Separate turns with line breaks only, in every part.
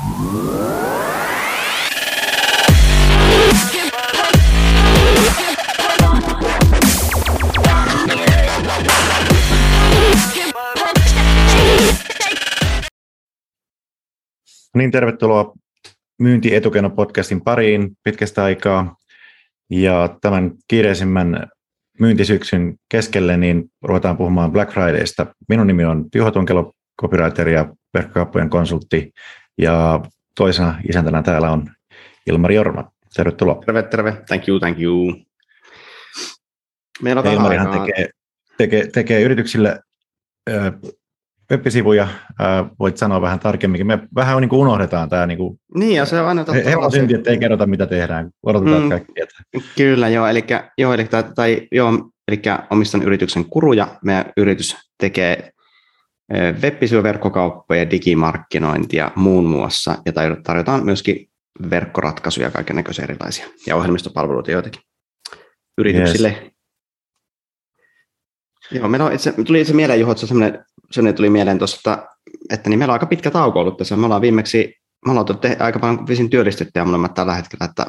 Niin, tervetuloa Myynti podcastin pariin pitkästä aikaa. Ja tämän kiireisimmän myyntisyksyn keskelle niin ruvetaan puhumaan Black Fridaysta. Minun nimi on Juho Tunkelo, copywriter ja verkkokauppojen konsultti. Ja toisena isäntänä täällä on Ilmari Jorma. Tervetuloa.
Terve, terve. Thank you, thank you.
Meillä on Ilmarihan tekee, tekee, tekee yrityksille web-sivuja, voit sanoa vähän tarkemmin. Me vähän niin kuin unohdetaan tämä. Niin, kuin,
niin ja se on aina totta.
He synti, että ei kerrota mitä tehdään. Odotetaan, mm, kaikki tietää.
Kyllä, joo. Eli, joo, eli, tai, tai, joo, eli omistan yrityksen Kuruja. Meidän yritys tekee web verkkokauppoja, digimarkkinointia muun muassa, ja tarjotaan myöskin verkkoratkaisuja, kaiken näköisiä erilaisia, ja ohjelmistopalveluita joitakin yrityksille. Yes. Joo, meillä on itse, tuli itse mieleen, Juho, että semmoinen sellainen tuli mieleen tuossa, että, että niin meillä on aika pitkä tauko ollut tässä. Me ollaan viimeksi, me ollaan te, aika paljon visin työllistettyjä molemmat tällä hetkellä, että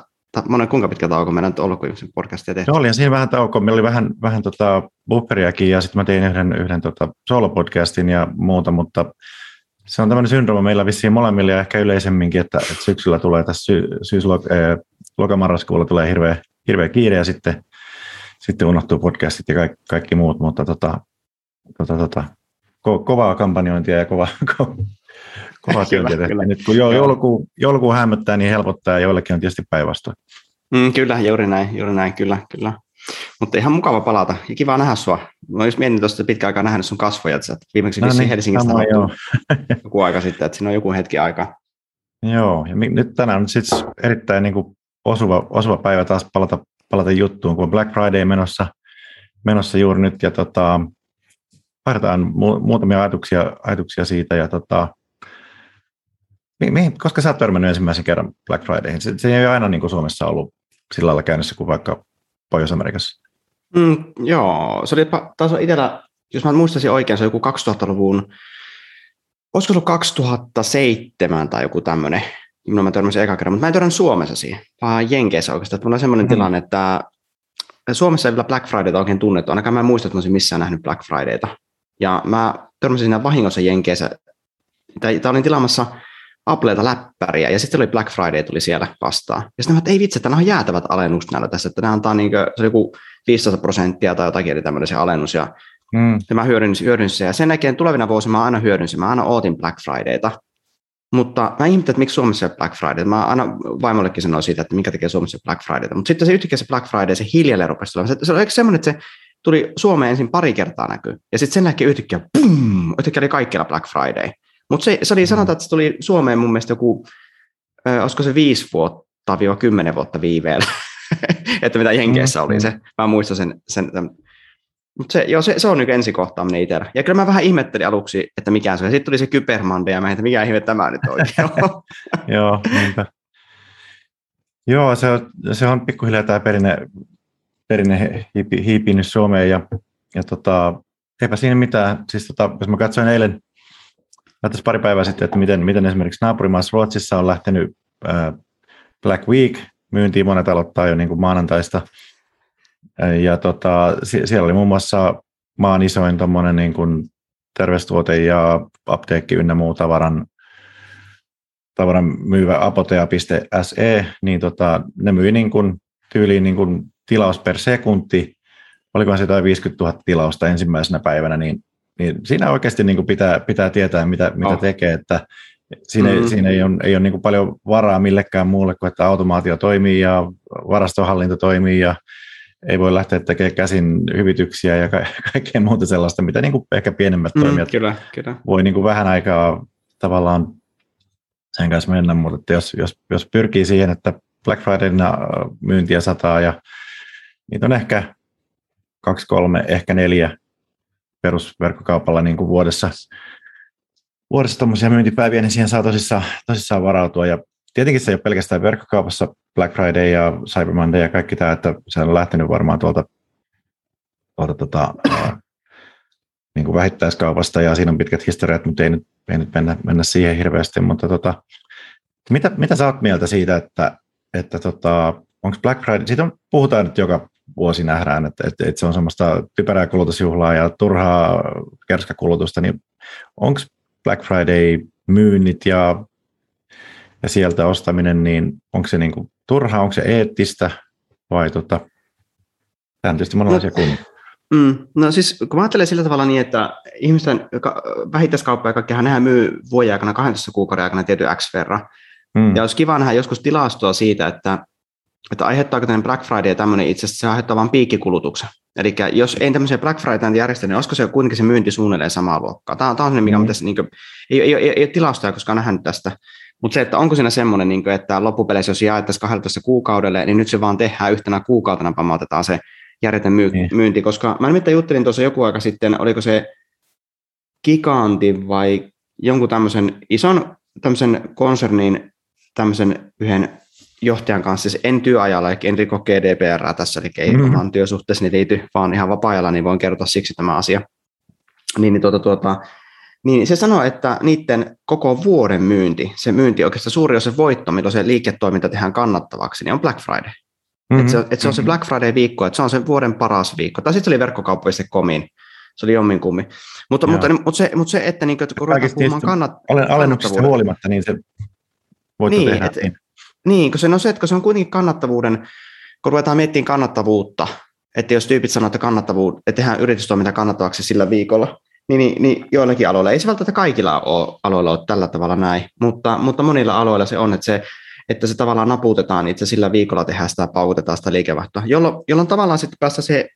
monen kuinka pitkä tauko meillä on ollut, kun viimeisen podcastia tehty?
No oli siinä vähän tauko. Meillä oli vähän, vähän tota bufferiakin ja sitten mä tein yhden, yhden tota solo-podcastin ja muuta, mutta se on tämmöinen syndrooma meillä vissiin molemmilla ja ehkä yleisemminkin, että, että syksyllä tulee tässä sy, syys, lokamarraskuulla tulee hirveä, hirveä kiire ja sitten, sitten unohtuu podcastit ja kaikki, kaikki muut, mutta tota, tota, tota, ko- kovaa kampanjointia ja kova, ko- kovaa työntiä Nyt kun joulukuu, joulukuu hämöttää, niin helpottaa ja joillekin on tietysti päinvastoin.
Mm, kyllä, juuri näin, juuri näin, kyllä, kyllä. Mutta ihan mukava palata ja kiva nähdä sua. Mä just mietin tuosta pitkä aikaa nähnyt sun kasvoja, että viimeksi no niin, Helsingistä joku aika sitten, että siinä on joku hetki aikaa.
Joo, ja nyt tänään on sitten erittäin niin kuin osuva, osuva päivä taas palata, palata juttuun, kun on Black Friday menossa, menossa juuri nyt, ja tota, vaihdetaan mu- muutamia ajatuksia, ajatuksia siitä. Ja tota, mihin, koska sä oot törmännyt ensimmäisen kerran Black Fridayhin? Se, se ei ole aina niin kuin Suomessa ollut sillä lailla käynnissä kuin vaikka Pohjois-Amerikassa.
Mm, joo, se oli taas itsellä, jos mä muistaisin oikein, se on joku 2000-luvun, olisiko ollut 2007 tai joku tämmöinen, minun mä törmäsin eka kerran, mutta mä en törmännyt Suomessa siihen, vaan Jenkeissä oikeastaan. Että mulla on semmoinen mm. tilanne, että Suomessa ei vielä Black Fridayta oikein tunnettu, ainakaan mä en muista, että mä olisin missään nähnyt Black Fridayta. Ja mä törmäsin siinä vahingossa Jenkeissä, tai, tai olin tilaamassa Applelta läppäriä, ja sitten oli Black Friday tuli siellä vastaan. Ja sitten mä että ei vitsi, että nämä on jäätävät alennukset näillä tässä, että nämä antaa niin kuin, se joku 15 prosenttia tai jotakin, eli tämmöinen alennus, ja mm. mä hyödynsin, hyödynsin Ja sen jälkeen tulevina vuosina mä aina hyödynsin, mä aina ootin Black Fridayta, mutta mä ihmettelin, että miksi Suomessa ei Black Friday. Mä aina vaimollekin sanoin siitä, että mikä tekee Suomessa Black Fridayta. Mutta sitten se yhtäkkiä se Black Friday, se hiljalleen rupesi tulemaan. Se, se oli semmoinen, että se tuli Suomeen ensin pari kertaa näkyy. Ja sitten sen jälkeen yhtäkkiä, boom, yhtäkkiä oli kaikkialla Black Friday. Mutta se, se oli, sanotaan, että se tuli Suomeen mun mielestä joku, äh, olisiko se viisi vuotta, viiva kymmenen vuotta viiveellä. että mitä Jenkeissä mm, oli se. Mä muistan sen, sen mutta se, joo, se, se on nyt ensikohtaaminen itsellä. Ja kyllä mä vähän ihmettelin aluksi, että mikä se on. Sitten tuli se Kybermande ja mä että mikä ihme tämä nyt oikein on.
joo, niinpä. Joo, se on, se on pikkuhiljaa tämä perinne, perinne hiipi, hiipinyt Suomeen ja, ja tota, eipä siinä mitään. Siis tota, jos mä katsoin eilen, tässä pari päivää sitten, että miten, miten esimerkiksi naapurimaassa Ruotsissa on lähtenyt äh, Black Week myyntiin, monet aloittaa jo niin kuin maanantaista. Ja tota, siellä oli muun muassa maan isoin niin kuin terveystuote ja apteekki ynnä muu tavaran, tavaran myyvä apotea.se, niin tota, ne myi niin kuin, tyyliin niin kuin tilaus per sekunti, olikohan se jotain 50 000 tilausta ensimmäisenä päivänä, niin, niin siinä oikeasti niin kuin pitää, pitää tietää, mitä, mitä oh. tekee, että siinä, mm-hmm. ei, siinä ei ole, ei ole niin paljon varaa millekään muulle kuin, että automaatio toimii ja varastohallinto toimii ja ei voi lähteä tekemään käsin hyvityksiä ja ka- kaikkea muuta sellaista, mitä niin kuin ehkä pienemmät mm, toimijat kyllä, kyllä. voi niin kuin vähän aikaa tavallaan sen kanssa mennä, mutta että jos, jos, jos pyrkii siihen, että Black Fridayna myyntiä sataa ja niitä on ehkä kaksi, kolme, ehkä neljä perusverkkokaupalla niin kuin vuodessa, vuodessa tuommoisia myyntipäiviä, niin siihen saa tosissaan, tosissaan varautua. Ja tietenkin se ei ole pelkästään verkkokaupassa Black Friday ja Cyber Monday ja kaikki tämä, että se on lähtenyt varmaan tuolta, tuolta tota, niin kuin vähittäiskaupasta ja siinä on pitkät historiat, mutta ei nyt, ei nyt mennä, mennä siihen hirveästi, mutta tota, Mitä, mitä sä oot mieltä siitä, että, että tota, onko Black Friday, siitä on, puhutaan nyt joka vuosi nähdään, että, että, että se on semmoista typerää kulutusjuhlaa ja turhaa kerskakulutusta, niin onko Black Friday myynnit ja, ja sieltä ostaminen, niin onko se niinku turhaa, onko se eettistä vai tota, tämä on tietysti monenlaisia no, kulmia.
Mm, no siis kun mä ajattelen sillä tavalla niin, että ihmisten vähittäiskauppa ja kaikkihan nehän myy vuoden aikana 12 kuukauden aikana tietyn X verran. Mm. Ja olisi kiva nähdä joskus tilastoa siitä, että, että aiheuttaako tämmöinen Black Friday tämmöinen itse asiassa se aiheuttaa vain piikkikulutuksen. Eli jos ei tämmöisiä Black Friday järjestä, niin olisiko se kuitenkin se myynti suunnilleen samaa luokkaa? Tämä on, tämä on se, mikä mm. tässä, niin kuin, ei, ei, ei, ei, ole tilastoja koskaan nähnyt tästä. Mutta se, että onko siinä semmoinen, niin kuin, että loppupeleissä jos jaettaisiin 12 kuukaudelle, niin nyt se vaan tehdään yhtenä kuukautena, pamautetaan se järjetön myy- niin. myynti, koska mä nimittäin juttelin tuossa joku aika sitten, oliko se Giganti vai jonkun tämmöisen ison tämmöisen konsernin tämmöisen yhden johtajan kanssa, siis en työajalla, eli en riko GDPR tässä, eli ei mm-hmm. vaan työsuhteessa niin liity, vaan ihan vapaa-ajalla, niin voin kertoa siksi tämä asia. Niin, niin, tuota, tuota, niin se sanoi, että niiden koko vuoden myynti, se myynti oikeastaan suuri osa voitto, milloin se liiketoiminta tehdään kannattavaksi, niin on Black Friday. Mm-hmm. Että se, et se on se Black Friday-viikko, että se on se vuoden paras viikko. Tai sitten se oli verkkokauppa.comin, se oli jomminkummin. Mutta, mutta, mutta, se, mutta se, että, niin, että kun ruvetaan puhumaan kannat,
alennuksista huolimatta, niin se voitto niin, tehdä. Et, niin.
Niin, kun se, no se, että se on kuitenkin kannattavuuden, kun ruvetaan miettimään kannattavuutta, että jos tyypit sanoo, että, kannattavuus, että tehdään yritystoiminta kannattavaksi sillä viikolla, niin, niin, niin joillakin aloilla, ei se välttämättä kaikilla ole, aloilla ole tällä tavalla näin, mutta, mutta monilla aloilla se on, että se että se tavallaan naputetaan itse sillä viikolla tehdään sitä, paukutetaan sitä liikevaihtoa, jolloin, jolloin tavallaan sitten päästä se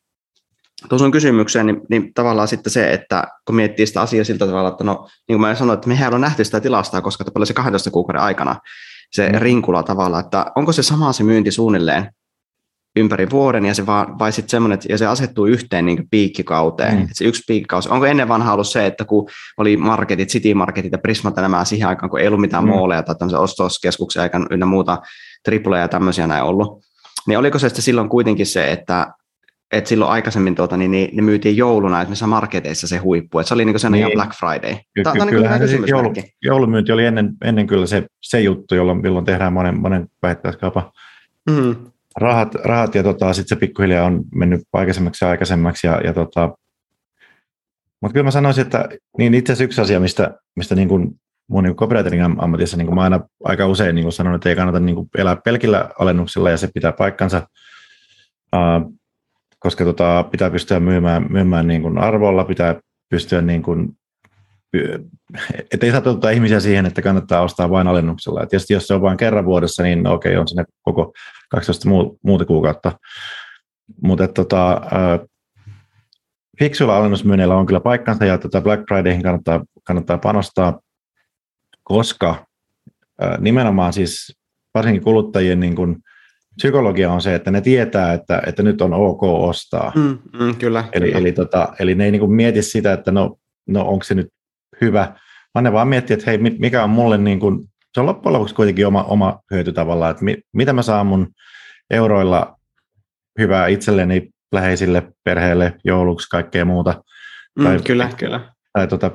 tuossa kysymykseen, niin, niin, tavallaan sitten se, että kun miettii sitä asiaa siltä tavalla, että no, niin kuin mä sanoin, että mehän on nähty sitä tilastaa, koska paljon se 12 kuukauden aikana se mm. rinkula tavalla, että onko se sama se myynti suunnilleen ympäri vuoden, ja se vaan, vai sitten semmoinen, että ja se asettuu yhteen niin piikkikauteen. Mm. Se yksi piikkikausi. Onko ennen vanha ollut se, että kun oli marketit, city marketit ja prismat nämä siihen aikaan, kun ei ollut mitään mm. mooleja tai tämmöisiä ostoskeskuksia eikä ynnä muuta tripleja ja tämmöisiä näin ollut, niin oliko se sitten silloin kuitenkin se, että että silloin aikaisemmin tuota, niin, niin, ne myytiin jouluna esimerkiksi marketeissa se huippu, että se oli niin kuin niin. Black Friday.
Ky- Tämä, kyllähän niin se joulu, joulumyynti oli ennen, ennen kyllä se, se juttu, jolloin, jolloin tehdään monen, monen vähittäiskaupan mm rahat, rahat ja tota, sitten se pikkuhiljaa on mennyt aikaisemmaksi ja aikaisemmaksi. Ja, ja tota, mutta kyllä mä sanoisin, että niin itse asiassa yksi asia, mistä, mistä niin kuin mun niin copywriting ammatissa niin kuin mä aina aika usein niin kuin sanon, että ei kannata niin kuin elää pelkillä alennuksilla ja se pitää paikkansa, uh, koska tota, pitää pystyä myymään, myymään niin kuin arvolla, pitää pystyä niin kuin että ei saa ottaa ihmisiä siihen, että kannattaa ostaa vain alennuksella. Et tietysti jos se on vain kerran vuodessa, niin no okei, on sinne koko 12 muuta kuukautta. Mutta tota, fiksuilla alennusmyynneillä on kyllä paikkansa ja tota Black Fridayhin kannattaa, kannattaa panostaa, koska nimenomaan siis varsinkin kuluttajien niin kun, psykologia on se, että ne tietää, että, että nyt on ok ostaa.
Mm, mm, kyllä.
Eli,
kyllä.
eli, tota, eli ne ei niin mieti sitä, että no, no onko se nyt hyvä, vaan ne vaan miettii, että hei, mikä on mulle niin kuin, se on loppujen lopuksi kuitenkin oma, oma hyöty tavallaan, että mi, mitä mä saan mun euroilla hyvää itselleni, läheisille, perheelle, jouluksi, kaikkea muuta.
Mm, tai, kyllä, kyllä.
Tai tota,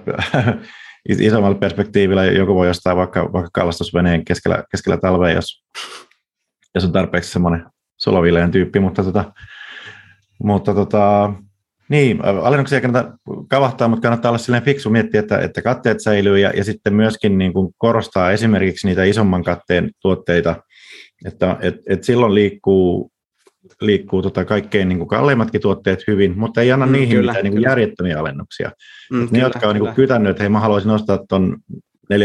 isommalla perspektiivillä joku voi ostaa vaikka, vaikka kalastusveneen keskellä, keskellä talvea, jos, jos on tarpeeksi semmoinen solovileen tyyppi, mutta, tota, mutta tota, niin, alennuksia ei kannata kavahtaa, mutta kannattaa olla silleen fiksu miettiä, että, että katteet säilyy ja, ja sitten myöskin niin kuin korostaa esimerkiksi niitä isomman katteen tuotteita, että et, et silloin liikkuu, liikkuu tota kaikkein niin kuin kalleimmatkin tuotteet hyvin, mutta ei anna mm, niihin kyllä, mitään niin kuin järjettömiä alennuksia. Mm, ne, kyllä, jotka on niin kuin kytännyt, että hei mä haluaisin ostaa tuon 400-500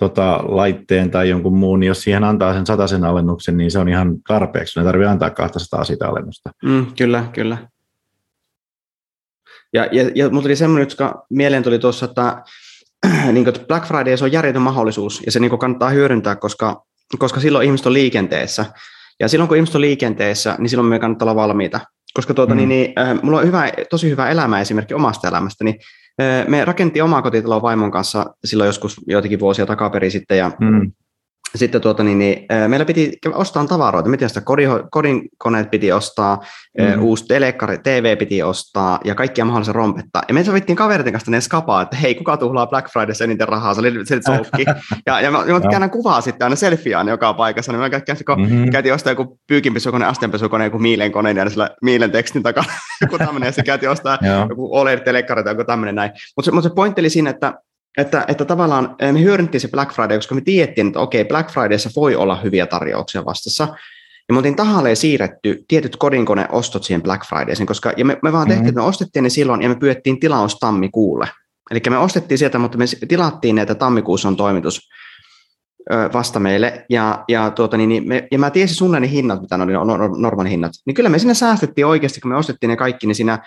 tota, laitteen tai jonkun muun, niin jos siihen antaa sen sen alennuksen, niin se on ihan tarpeeksi. Ne tarvitsee antaa 200 sitä alennusta.
Mm, kyllä, kyllä. Ja, ja, ja mulla tuli semmoinen, että mieleen tuli tuossa, että, niin kuin, että Black Friday se on järjetön mahdollisuus ja se niin kuin, kannattaa hyödyntää, koska, koska silloin ihmiset on liikenteessä. Ja silloin kun ihmiset on liikenteessä, niin silloin me kannattaa olla valmiita. Koska tuota, mm. niin, niin, äh, mulla on hyvä, tosi hyvä elämä esimerkki omasta elämästäni. Me rakentti omaa kotitaloa vaimon kanssa silloin joskus joitakin vuosia takaperin sitten ja mm. Sitten tuota, niin, niin, meillä piti ostaa tavaroita, miten sitä kodin, koneet piti ostaa, mm-hmm. uusi telekkari, TV piti ostaa ja kaikkia mahdollisia rompetta. Ja me sovittiin kavereiden kanssa ne skapaa, että hei, kuka tuhlaa Black Fridayssa eniten rahaa, se oli se soukki. ja, ja mä, mä käännän kuvaa sitten aina selfieään joka paikassa, niin mä käytin, kun mm-hmm. käytiin ostaa joku pyykinpesukone, astianpesukone, joku miilen kone, ja sillä miilen tekstin takana joku tämmöinen, ja se käytiin ostaa joku OLED-telekkari tai joku tämmöinen näin. Mutta se, mut se pointti oli siinä, että että, että tavallaan eh, me hyödynnettiin se Black Friday, koska me tiedettiin, että okei, Black Fridayssa voi olla hyviä tarjouksia vastassa. Ja me oltiin tahalleen siirretty tietyt kodinkoneostot siihen Black Fridaysiin, koska ja me, me vaan tehtiin, mm-hmm. että me ostettiin ne silloin ja me pyydettiin tilaus tammikuulle. Eli me ostettiin sieltä, mutta me tilattiin ne, että tammikuussa on toimitus vasta meille, ja, ja, tuota, niin, niin me, ja mä tiesin sun ne hinnat, mitä ne oli normaali hinnat, niin kyllä me sinne säästettiin oikeasti, kun me ostettiin ne kaikki, niin siinä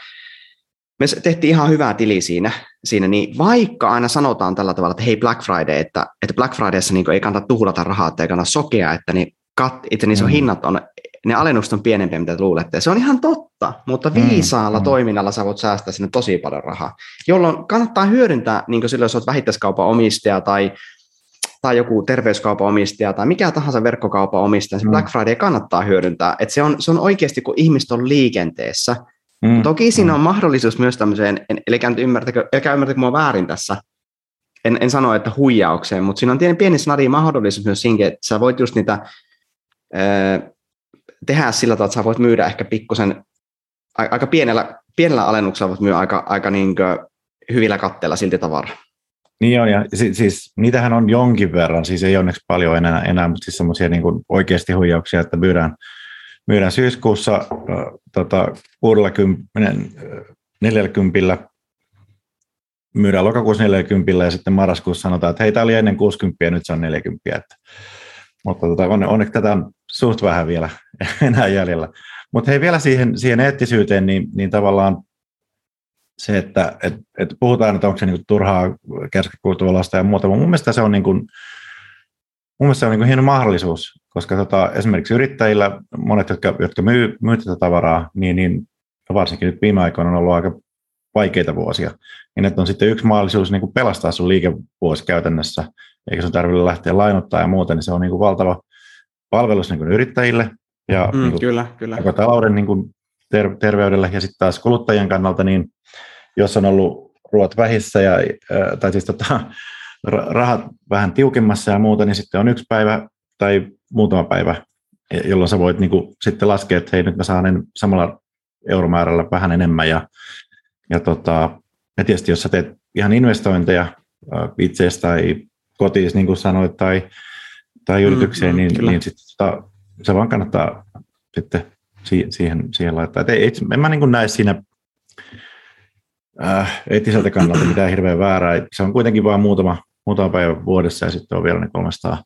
me tehtiin ihan hyvää tili siinä, siinä, niin vaikka aina sanotaan tällä tavalla, että hei Black Friday, että, että Black Fridayssa niin ei kannata tuhlata rahaa, että ei kannata sokea, että niin kat, itse niissä mm. hinnat on, ne alennukset on pienempiä, mitä luulette. Se on ihan totta, mutta mm, viisaalla mm. toiminnalla sä voit säästää sinne tosi paljon rahaa, jolloin kannattaa hyödyntää, niin silloin jos olet vähittäiskaupan omistaja tai, tai joku terveyskaupan omistaja tai mikä tahansa verkkokaupan omistaja, se mm. Black Friday kannattaa hyödyntää. että se, on, se on oikeasti, kun ihmiset on liikenteessä, Mm. Toki siinä mm. on mahdollisuus myös tämmöiseen, eli ymmärtäkö, älkää ymmärtäkö mua väärin tässä, en, en sano, että huijaukseen, mutta siinä on pieni, pieni snadi mahdollisuus myös siinä, että sä voit just niitä ö, tehdä sillä tavalla, että sä voit myydä ehkä pikkusen, aika pienellä, pienellä alennuksella voit myydä aika, aika niin hyvillä katteilla silti tavaraa.
Niin on, ja siis, siis niitähän on jonkin verran, siis ei onneksi paljon enää, enää mutta siis semmoisia niin oikeasti huijauksia, että myydään myydään syyskuussa äh, tota, 60, 40, myydään lokakuussa 40 ja sitten marraskuussa sanotaan, että hei, tämä oli ennen 60 ja nyt se on 40. Että, mutta tota, on, onneksi tätä on suht vähän vielä enää jäljellä. Mutta hei vielä siihen, siihen eettisyyteen, niin, niin tavallaan se, että et, et puhutaan, että onko se niinku turhaa kärskäkultuolasta ja muuta, mutta mun mielestä se on, niinku, mun mielestä se on niinku hieno mahdollisuus koska tota, esimerkiksi yrittäjillä, monet, jotka, jotka myy, myy tätä tavaraa, niin, niin varsinkin nyt viime aikoina on ollut aika vaikeita vuosia, niin että on sitten yksi mahdollisuus niin kuin pelastaa sun liikevuosi käytännössä, eikä sun tarvitse lähteä lainottaa ja muuta, niin se on niin kuin valtava palvelus niin kuin yrittäjille ja mm, niin kuin kyllä, kyllä. talouden niin kuin ter- terveydelle. Ja sitten taas kuluttajien kannalta, niin jos on ollut ruoat vähissä ja, tai siis tota, rahat vähän tiukemmassa ja muuta, niin sitten on yksi päivä tai muutama päivä, jolloin sä voit niin kuin, sitten laskea, että hei, nyt mä saan samalla euromäärällä vähän enemmän. Ja, ja, tota, ja tietysti jos sä teet ihan investointeja itseesi tai kotiin, niin kuin sanoit, tai, tai mm, yritykseen, mm, niin, niin sitten tota, se vaan kannattaa sitten siihen, siihen laittaa. Et ei, en mä niin näe siinä äh, eettiseltä kannalta mitään hirveän väärää. Se on kuitenkin vain muutama, muutama päivä vuodessa ja sitten on vielä ne 300.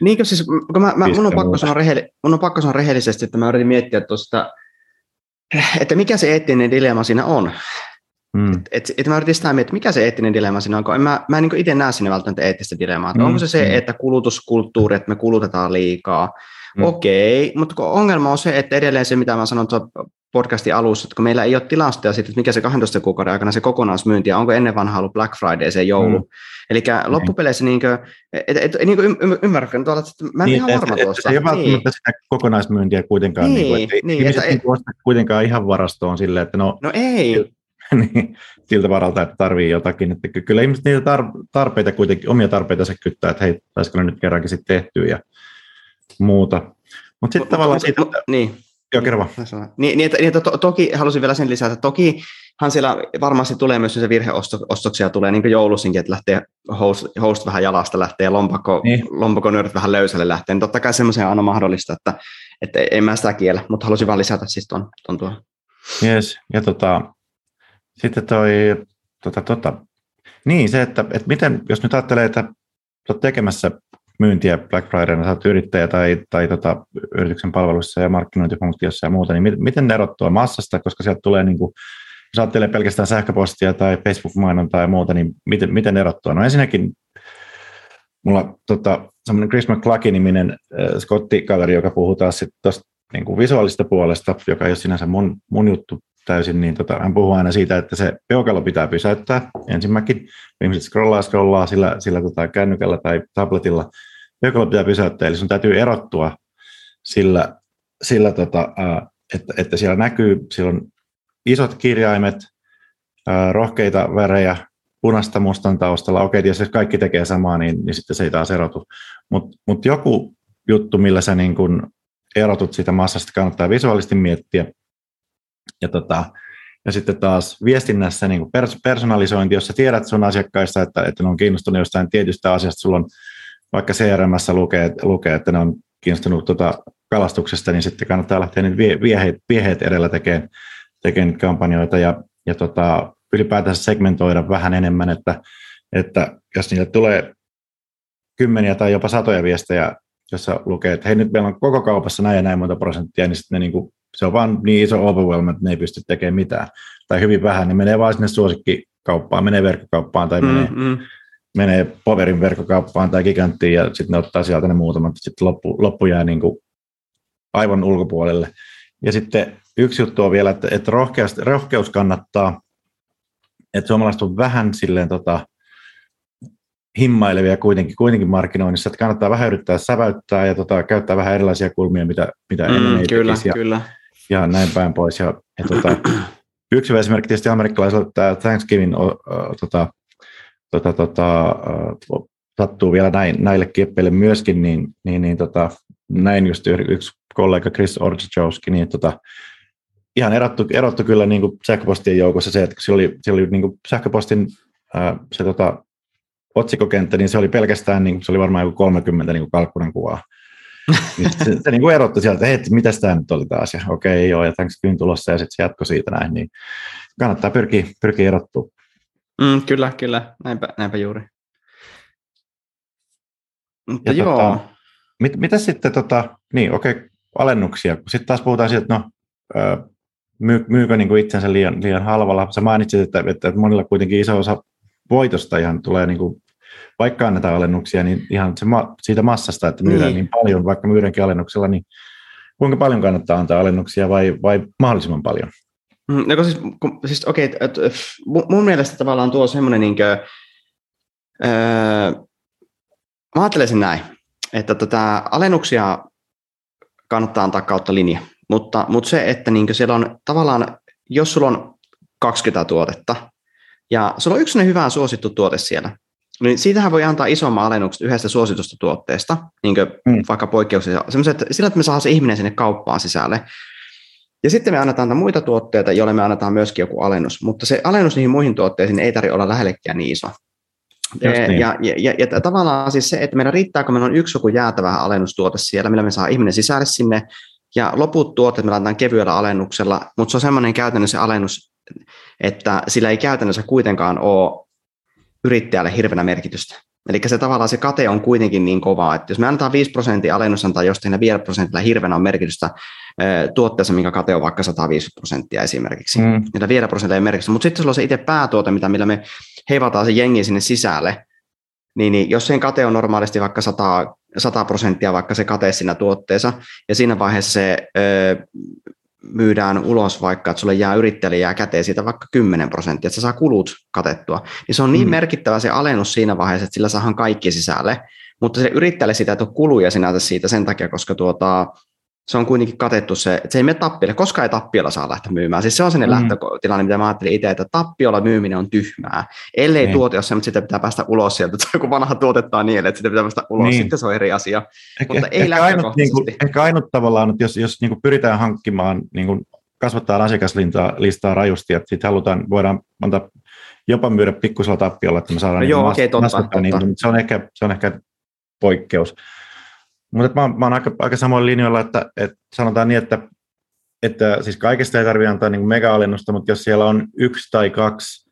Niinkö siis, kun mä, mä, mun, on pakko sanoa rehelli, mun on pakko sanoa rehellisesti, että mä yritin miettiä tuosta, että mikä se eettinen dilemma siinä on. Mm. Et, et, et mä yritin sitä miettiä, mikä se eettinen dilemma siinä on, kun en mä, mä en niin itse näe siinä välttämättä eettistä dilemmaa. Mm. Onko se se, mm. että kulutuskulttuuri, että me kulutetaan liikaa, Mm. Okei, okay, mutta ongelma on se, että edelleen se, mitä mä sanoin podcastin alussa, että kun meillä ei ole tilastoja siitä, että mikä se 12 kuukauden aikana se kokonaismyynti ja onko ennen vanha ollut Black Friday se joulu. Mm. Eli niin. loppupeleissä niin kuin, et, et, niin kuin ymmärrätkö että mä en niin, ihan varma et, tuosta.
Se ei ole välttämättä niin. sitä kokonaismyyntiä kuitenkaan. Niin, niin, kuin, niin, ihmiset et, et, kuitenkaan ihan varastoon silleen, että no,
no ei.
niin, siltä varalta, että tarvii jotakin. Että kyllä ihmiset niitä tarpeita kuitenkin, omia tarpeita se kyttää, että hei, taisiko ne nyt kerrankin sitten tehtyä ja muuta. Mutta sitten tavallaan siitä, että, niin. Joo, kerro
Niin, niin, että, niin että to, toki halusin vielä sen lisätä, että tokihan siellä varmasti tulee myös se virheostoksia tulee niin kuin joulusinkin, että lähtee host, host vähän jalasta lähtee ja lompakko, niin. lompakko vähän löysälle lähtee. Niin totta kai semmoisen on aina mahdollista, että, että ei mä sitä kiellä, mutta halusin vaan lisätä siis tuon, tuon tuon.
Yes. ja tota, sitten toi, tota, tota, niin se, että, että miten, jos nyt ajattelee, että olet tekemässä myyntiä Black Fridayna, sä oot yrittäjä tai, tai tota, yrityksen palvelussa ja markkinointifunktiossa ja muuta, niin miten, miten ne erottua massasta, koska sieltä tulee, niin kuin, jos ajattelee pelkästään sähköpostia tai Facebook-mainontaa ja muuta, niin miten, miten erottua? No ensinnäkin mulla tota, semmoinen Chris McClucky-niminen äh, Scotti-kaveri, joka puhuu taas tuosta niin visuaalista puolesta, joka ei ole sinänsä mun, mun juttu täysin, niin tota, hän puhuu aina siitä, että se peukalo pitää pysäyttää ensimmäkin. Ihmiset scrollaa, scrollaa sillä, sillä tota, kännykällä tai tabletilla, peukalo pitää pysäyttää, eli sun täytyy erottua sillä, sillä tota, että, että siellä näkyy, siellä on isot kirjaimet, rohkeita värejä, punaista mustan taustalla. Okei, jos kaikki tekee samaa, niin, niin sitten se ei taas erotu. Mutta mut joku juttu, millä sä niin kun erotut siitä massasta, kannattaa visuaalisesti miettiä. Ja, tota, ja sitten taas viestinnässä niin kuin personalisointi, jos sä tiedät sun asiakkaista, että, että ne on kiinnostunut jostain tietystä asiasta, sulla on vaikka CRMssä lukee, lukee että ne on kiinnostunut tuota kalastuksesta, niin sitten kannattaa lähteä niitä vieheet, vieheet edellä tekemään, tekemään kampanjoita ja, ja tota, ylipäätään segmentoida vähän enemmän, että, että jos niille tulee kymmeniä tai jopa satoja viestejä, jossa lukee, että hei nyt meillä on koko kaupassa näin ja näin monta prosenttia, niin sitten ne niin kuin, se on vaan niin iso overwhelm, että ne ei pysty tekemään mitään. Tai hyvin vähän, niin menee vaan sinne suosikkikauppaan, menee verkkokauppaan tai menee, mm, mm. menee Poverin verkkokauppaan tai Giganttiin ja sitten ne ottaa sieltä ne muutamat, sitten loppu, loppu jää niin kuin aivan ulkopuolelle. Ja sitten yksi juttu on vielä, että, että rohkeus, rohkeus kannattaa, että suomalaiset on vähän silleen tota, himmailevia kuitenkin, kuitenkin markkinoinnissa, että kannattaa vähän yrittää säväyttää ja tota, käyttää vähän erilaisia kulmia, mitä, mitä mm, ennen ei
kyllä,
ja,
kyllä.
Ja näin päin pois. Ja, ja tota, yksi esimerkki tietysti amerikkalaisella tämä Thanksgiving o, o, tota, tota, tota, o, sattuu vielä näin, näille kieppeille myöskin, niin, niin, niin tota, näin just yksi kollega Chris Orchowski, niin tota, ihan erottu, erottu kyllä niin kuin sähköpostien joukossa se, että se oli, se oli niin kuin sähköpostin ää, se tota, otsikokenttä, niin se oli pelkästään, niin, se oli varmaan joku 30 niin kalkkunen kuvaa. Niin se, se, se niin kuin erotti sieltä, että mitä tämä nyt oli taas, ja okei, okay, joo, ja Thanksgiving tulossa, ja sitten se jatkoi siitä näin, niin kannattaa pyrkiä, pyrkiä erottua.
Mm, kyllä, kyllä, näinpä, näinpä juuri.
Mutta ja joo. Tota, mit, mitä sitten, tota, niin okei, okay, alennuksia, sitten taas puhutaan siitä, että no, myy, myykö niin kuin itsensä liian, liian halvalla. Sä mainitsit, että, että monilla kuitenkin iso osa voitosta ihan tulee, niin kuin, vaikka annetaan alennuksia, niin ihan se ma, siitä massasta, että myydään niin. niin paljon, vaikka myydäänkin alennuksella, niin kuinka paljon kannattaa antaa alennuksia vai, vai mahdollisimman paljon?
Mm, no, siis, kun, siis okei, okay, et, mun mielestä tavallaan tuo semmoinen, niin kuin, öö, mä ajattelisin näin, että tota, alennuksia kannattaa antaa kautta linja, mutta, mutta se, että niin siellä on tavallaan, jos sulla on 20 tuotetta, ja sulla on yksi hyvä suosittu tuote siellä, niin siitähän voi antaa isomman alennuksen yhdestä suositusta tuotteesta, niin mm. vaikka poikkeuksessa, sillä, että me saadaan se ihminen sinne kauppaan sisälle. Ja sitten me annetaan muita tuotteita, joille me annetaan myöskin joku alennus, mutta se alennus niihin muihin tuotteisiin ei tarvitse olla lähellekään niin iso. Niin. Ja, ja, ja, ja tavallaan siis se, että meidän riittää, kun meillä on yksi joku jäätävä alennustuote siellä, millä me saa ihminen sisälle sinne, ja loput tuotteet me laitetaan kevyellä alennuksella, mutta se on semmoinen käytännössä alennus, että sillä ei käytännössä kuitenkaan ole yrittäjälle hirveänä merkitystä. Eli se tavallaan se kate on kuitenkin niin kova, että jos me annetaan 5 prosenttia alennus, antaa jostain 5 prosentilla hirveänä on merkitystä tuotteessa, minkä kate on vaikka 150 prosenttia esimerkiksi. Mm. Niillä 5 prosentilla ei merkitystä, mutta sitten sulla on se itse päätuote, mitä, millä me heivataan se jengi sinne sisälle, niin, niin jos sen kate on normaalisti vaikka 100, 100 prosenttia vaikka se kate siinä tuotteessa, ja siinä vaiheessa se ö, myydään ulos vaikka, että sulle jää yrittäjälle jää käteen siitä vaikka 10 prosenttia, että se saa kulut katettua, niin se on niin mm. merkittävä se alennus siinä vaiheessa, että sillä saadaan kaikki sisälle, mutta se yrittäjälle sitä ei ole kuluja sinänsä siitä sen takia, koska tuota, se on kuitenkin katettu se, että se ei mene tappiolle, koska ei tappiolla saa lähteä myymään. Siis se on sellainen mm. lähtötilanne, mitä mä ajattelin itse, että tappiolla myyminen on tyhmää. Ellei niin. tuote ole se, mutta sitä pitää päästä ulos sieltä, että joku vanha tuotettaa niin, että sitä pitää päästä ulos, niin. sitten se on eri asia.
Ehkä, mutta ei ehkä ainut, niin kuin, ehkä ainut tavallaan, että jos, jos niin kuin pyritään hankkimaan, niin kuin kasvattaa asiakaslistaa listaa rajusti, että sitten halutaan, voidaan antaa jopa myydä pikkusella tappiolla, että me saadaan no niin joo, okay, totta, totta. Niin, se, on ehkä, se on ehkä poikkeus. Mutta mä, mä oon aika, aika samoilla linjoilla, että, että sanotaan niin, että, että siis kaikesta ei tarvitse antaa niin mega-alennusta, mutta jos siellä on yksi tai kaksi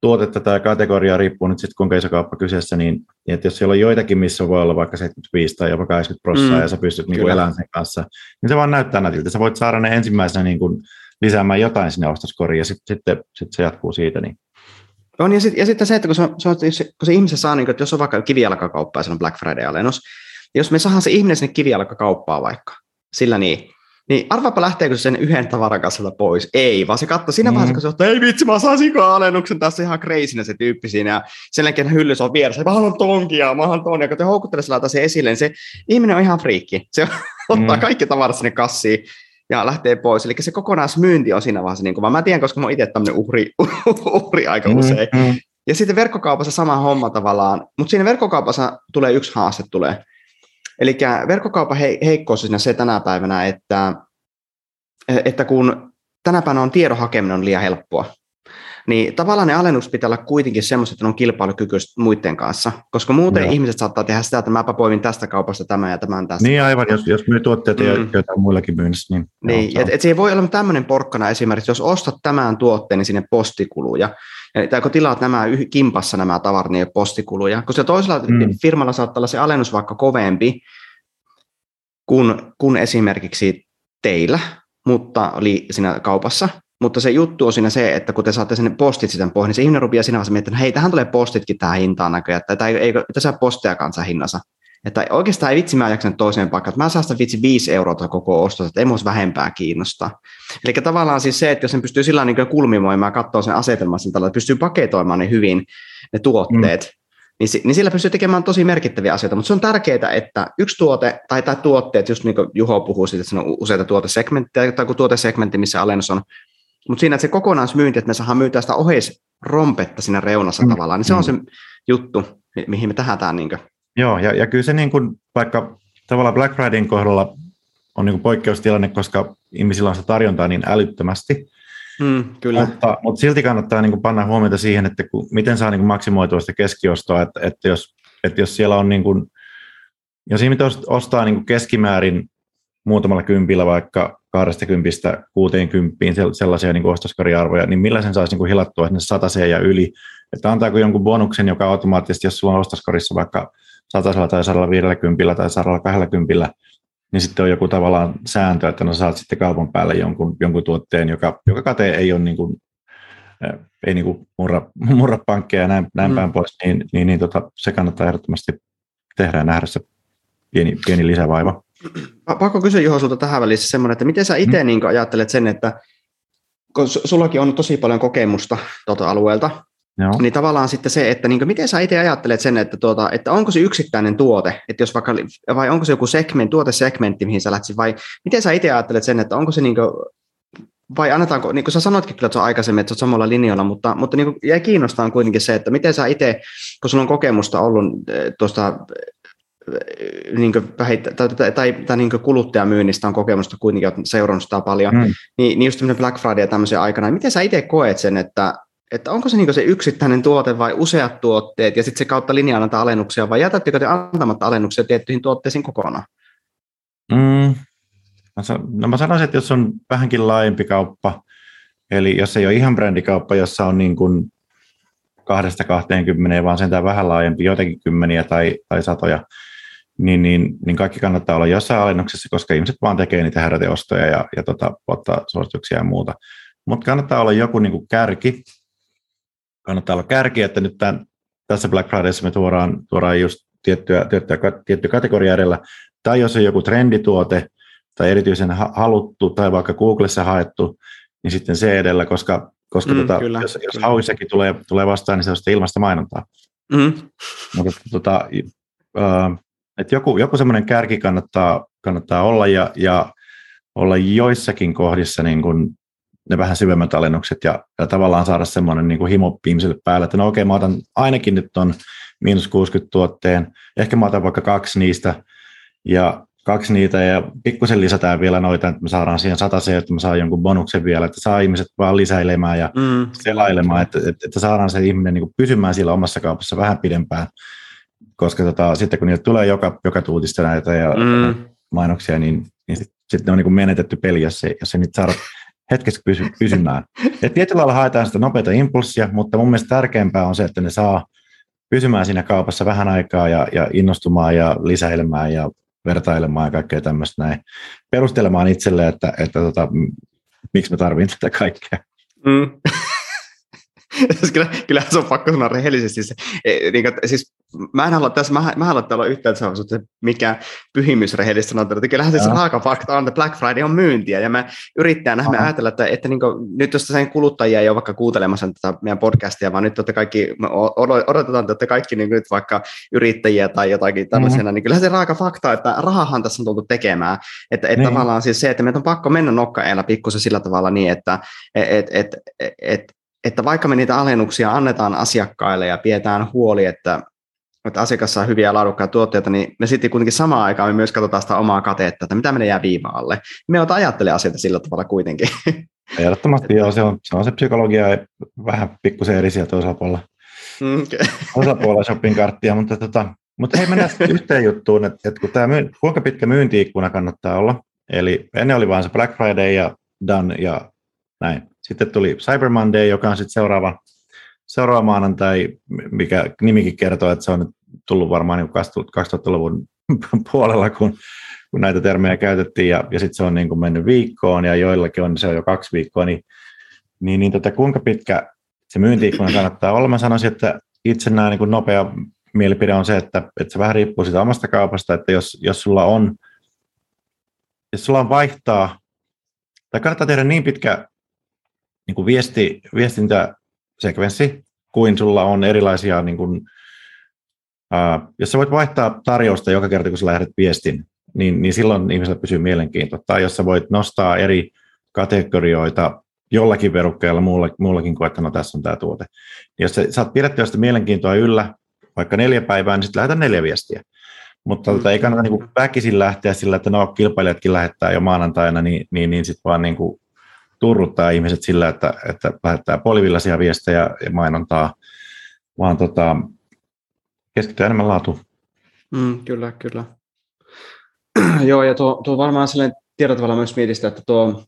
tuotetta tai kategoriaa, riippuu nyt sitten kuinka iso kauppa kyseessä, niin, niin että jos siellä on joitakin, missä voi olla vaikka 75 tai jopa 80 prosenttia mm, ja sä pystyt niin elämään sen kanssa, niin se vaan näyttää nätiltä. Sä voit saada ne ensimmäisenä niin kuin lisäämään jotain sinne ostoskoriin ja sitten sit, sit se jatkuu siitä. Niin.
On, ja, sit, ja sitten se, että kun se, se, kun se ihmisen saa, niin kuin, että jos on vaikka kivijalkakauppa ja se on Black Friday-alennus, jos me saadaan se ihminen sinne kivijalkakauppaan vaikka, sillä niin, Niin arvaapa lähteekö se sen yhden tavaran kanssa pois? Ei, vaan se katsoi siinä mm. vaiheessa, kun se otti, ei vitsi, mä saan alennuksen tässä ihan crazy se tyyppi siinä. Ja sen jälkeen hyllys on vieressä, mä haluan tonkia, mä haluan tonkia. Kun te houkuttelee sillä se esille, niin se ihminen on ihan friikki. Se ottaa mm. kaikki tavarat sinne kassiin ja lähtee pois. Eli se kokonaismyynti on siinä vaiheessa, niin kuin, mä tiedän, koska mä oon itse tämmöinen uhri, uhri aika mm, usein. Mm. Ja sitten verkkokaupassa sama homma tavallaan, mutta siinä verkkokaupassa tulee yksi haaste tulee. Eli verkkokaupan heikkous siinä se tänä päivänä, että, että kun tänä päivänä on tiedon hakeminen on liian helppoa, niin tavallaan ne alennukset pitää olla kuitenkin semmoiset, että ne on kilpailukykyiset muiden kanssa, koska muuten Joo. ihmiset saattaa tehdä sitä, että mäpä poimin tästä kaupasta tämän ja tämän tästä.
Niin aivan, jos, jos myy tuotteita, mm. joita muillakin myynnissä. Niin,
niin et, et se voi olla tämmöinen porkkana esimerkiksi, jos ostat tämän tuotteen, niin sinne postikuluja, tai kun tilaat nämä kimpassa nämä tavarat, niin postikuluja, koska toisella mm. firmalla saattaa olla se alennus vaikka kovempi kuin, kuin esimerkiksi teillä, mutta oli siinä kaupassa, mutta se juttu on siinä se, että kun te saatte sen postit sitten pois, niin se ihminen rupeaa siinä vaiheessa miettimään, että hei, tähän tulee postitkin tähän hintaan näköjään, tämä ei, ei tässä posteja kanssa hinnassa. Että oikeastaan ei vitsi mä ajaksen toiseen paikkaan, että mä saan sitä vitsi 5 euroa koko ostos, että ei mun vähempää kiinnostaa. Eli tavallaan siis se, että jos sen pystyy sillä niin kulmimoimaan ja katsoa sen asetelman sillä tavalla, että pystyy paketoimaan ne hyvin, ne tuotteet, mm. niin, niin sillä pystyy tekemään tosi merkittäviä asioita, mutta se on tärkeää, että yksi tuote tai, tai tuotteet, just niin kuin Juho puhuu siitä, että se on useita tuotesegmenttejä tai kun tuotesegmentti, missä alennus on mutta siinä että se kokonaismyynti, että me saadaan myytää sitä oheisrompetta siinä reunassa mm. tavallaan, niin se on mm. se juttu, mi- mihin me tähätään. Niin
Joo, ja, ja kyllä se niin kuin, vaikka tavallaan Black Fridayn kohdalla on niin kuin poikkeustilanne, koska ihmisillä on sitä tarjontaa niin älyttömästi,
Mm, kyllä.
Mutta, mutta silti kannattaa niin kuin panna huomiota siihen, että kun, miten saa niin kuin maksimoitua sitä keskiostoa, että, että, jos, että jos siellä on, niin kuin, jos ihmiset ostaa niin kuin keskimäärin muutamalla kympillä vaikka 20 60 sellaisia niin ostoskariarvoja, niin millä sen saisi niin kuin hilattua sinne sataseen ja yli? Että antaako jonkun bonuksen, joka automaattisesti, jos sulla on ostoskorissa vaikka satasella tai 150 tai 120, niin sitten on joku tavallaan sääntö, että no saat sitten kaupan päälle jonkun, jonkun tuotteen, joka, joka kate ei ole niin kuin, ei niin kuin murra, murra pankkeja ja näin, näin mm. päin pois, niin, niin, niin tota, se kannattaa ehdottomasti tehdä ja nähdä se pieni, pieni lisävaiva.
Pakko kysyä Juho sulta tähän välissä semmoinen, että miten sä itse mm. niin ajattelet sen, että kun sullakin on tosi paljon kokemusta tuota alueelta, Joo. niin tavallaan sitten se, että niin miten sä itse ajattelet sen, että, tuota, että onko se yksittäinen tuote, että jos vaikka, vai onko se joku segment, tuotesegmentti, mihin sä lähtisit, vai miten sä itse ajattelet sen, että onko se niin kuin, vai annetaanko, niin kuin sä sanoitkin kyllä että aikaisemmin, että sä oot samalla linjalla, mutta, mutta niin kuin jäi kiinnostaa kuitenkin se, että miten sä itse, kun sulla on kokemusta ollut eh, tuosta niin vähit, tai, tai, tai, tai niin kuluttajamyynnistä on kokemusta kuitenkin, että seurannut sitä paljon, mm. niin, niin just Black Friday ja tämmöisen aikana, niin miten sä itse koet sen, että, että onko se niin se yksittäinen tuote vai useat tuotteet ja sitten se kautta linjaan näitä alennuksia vai jätättekö te antamatta alennuksia tiettyihin tuotteisiin kokonaan?
Mm. No mä sanoisin, että jos on vähänkin laajempi kauppa, eli jos ei ole ihan brändikauppa, jossa on niin kuin kahdesta 20, vaan sentään vähän laajempi, jotenkin kymmeniä tai, tai satoja, niin, niin, niin kaikki kannattaa olla jossain alennuksessa, koska ihmiset vaan tekee niitä heräteostoja ja, ja tota, ottaa suosituksia ja muuta. Mutta kannattaa olla joku niin kuin kärki, kannattaa olla kärki, että nyt tämän, tässä Black Fridayssa me tuodaan, tuodaan just tiettyä, tiettyä, tiettyä kategoria edellä, tai jos on joku trendituote tai erityisen haluttu tai vaikka Googlessa haettu, niin sitten se edellä, koska, koska mm, tota, kyllä, jos, jos hauissakin tulee, tulee vastaan, niin se on sitten ilmasta mainontaa. Mm. Mutta tota, äh, joku, joku semmoinen kärki kannattaa, kannattaa olla ja, ja olla joissakin kohdissa niin kuin ne vähän syvemmät alennukset ja, ja tavallaan saada semmoinen niin himo ihmiselle päälle, että no okei, mä otan ainakin nyt ton miinus 60 tuotteen, ehkä mä otan vaikka kaksi niistä ja kaksi niitä ja pikkusen lisätään vielä noita, että me saadaan siihen se, että me saa jonkun bonuksen vielä, että saa ihmiset vaan lisäilemään ja mm. selailemaan, että, että, että saadaan se ihminen niin pysymään siellä omassa kaupassa vähän pidempään koska tota, sitten kun niille tulee joka, joka tuutista näitä ja mm. mainoksia, niin, niin sitten sit ne on niin menetetty peli, jos se, jos se nyt saada hetkessä pysy, pysymään. Et tietyllä lailla haetaan sitä nopeata impulssia, mutta mun mielestä tärkeämpää on se, että ne saa pysymään siinä kaupassa vähän aikaa ja, ja innostumaan ja lisäilemään ja vertailemaan ja kaikkea tämmöistä näin. Perustelemaan itselle, että, että tota, miksi mä tarvitsen tätä kaikkea. Mm.
Kyllä, kyllä se on pakko sanoa rehellisesti. Se, e, niin kuin, siis, mä en halua tässä, mä, mä haluan olla yhtään että mikä pyhimys rehellisesti sanotaan, että kyllähän se raaka fakta on, että Black Friday on myyntiä, ja me yrittää me ajatella, että, että niin kuin, nyt jos sen kuluttajia ei ole vaikka kuuntelemassa tätä meidän podcastia, vaan nyt olette kaikki, me odotetaan, että kaikki niin nyt vaikka yrittäjiä tai jotakin tällaisena, mm-hmm. niin kyllähän se raaka fakta, että rahahan tässä on tultu tekemään, että, että niin. tavallaan siis se, että meidän on pakko mennä nokkaeella pikkusen sillä tavalla niin, että et, et, et, et, että vaikka me niitä alennuksia annetaan asiakkaille ja pidetään huoli, että, että asiakas saa hyviä ja laadukkaita tuotteita, niin me sitten kuitenkin samaan aikaan me myös katsotaan sitä omaa katetta, että mitä menee jää viivaalle. Me ota ajattelee asioita sillä tavalla kuitenkin.
Ehdottomasti joo, se on, se on se psykologia vähän pikkusen eri sieltä osapuolella. Mm, okay. osapuolella shopping-karttia, mutta, tota, mutta hei mennään yhteen juttuun, että, että kun tämä, kuinka pitkä myyntiikkuna kannattaa olla, eli ennen oli vain se Black Friday ja done ja näin. Sitten tuli Cyber Monday, joka on sitten seuraava, seuraava maanantai, mikä nimikin kertoo, että se on nyt tullut varmaan niin 2000-luvun puolella, kun, kun näitä termejä käytettiin, ja, ja sitten se on niin kuin mennyt viikkoon, ja joillakin on se on jo kaksi viikkoa, niin, niin, niin tota, kuinka pitkä se myyntiikkuna kannattaa olla? Mä sanoisin, että itse näin niin kuin nopea mielipide on se, että, että se vähän riippuu siitä omasta kaupasta, että jos, jos sulla on jos sulla on vaihtaa, tai kannattaa tehdä niin pitkä niin kuin viesti, viestintäsekvenssi, kuin sulla on erilaisia, niin kuin, ää, jos sä voit vaihtaa tarjousta joka kerta, kun sä lähdet viestin, niin, niin silloin ihmisellä pysyy mielenkiinto. Tai jos sä voit nostaa eri kategorioita jollakin verukkeella muulla, muullakin kuin, että no tässä on tämä tuote. Niin jos sä saat pidettyä sitä mielenkiintoa yllä vaikka neljä päivää, niin sitten lähetän neljä viestiä. Mutta tota, ei kannata niin kuin väkisin lähteä sillä, että no kilpailijatkin lähettää jo maanantaina, niin, niin, niin sitten vaan niin kuin turruttaa ihmiset sillä, että, että lähettää polivillaisia viestejä ja mainontaa, vaan tota, keskittyy enemmän laatuun.
Mm, kyllä, kyllä. Joo, ja tuo, tuo varmaan sellainen tietyllä tavalla myös mietistä, että tuo,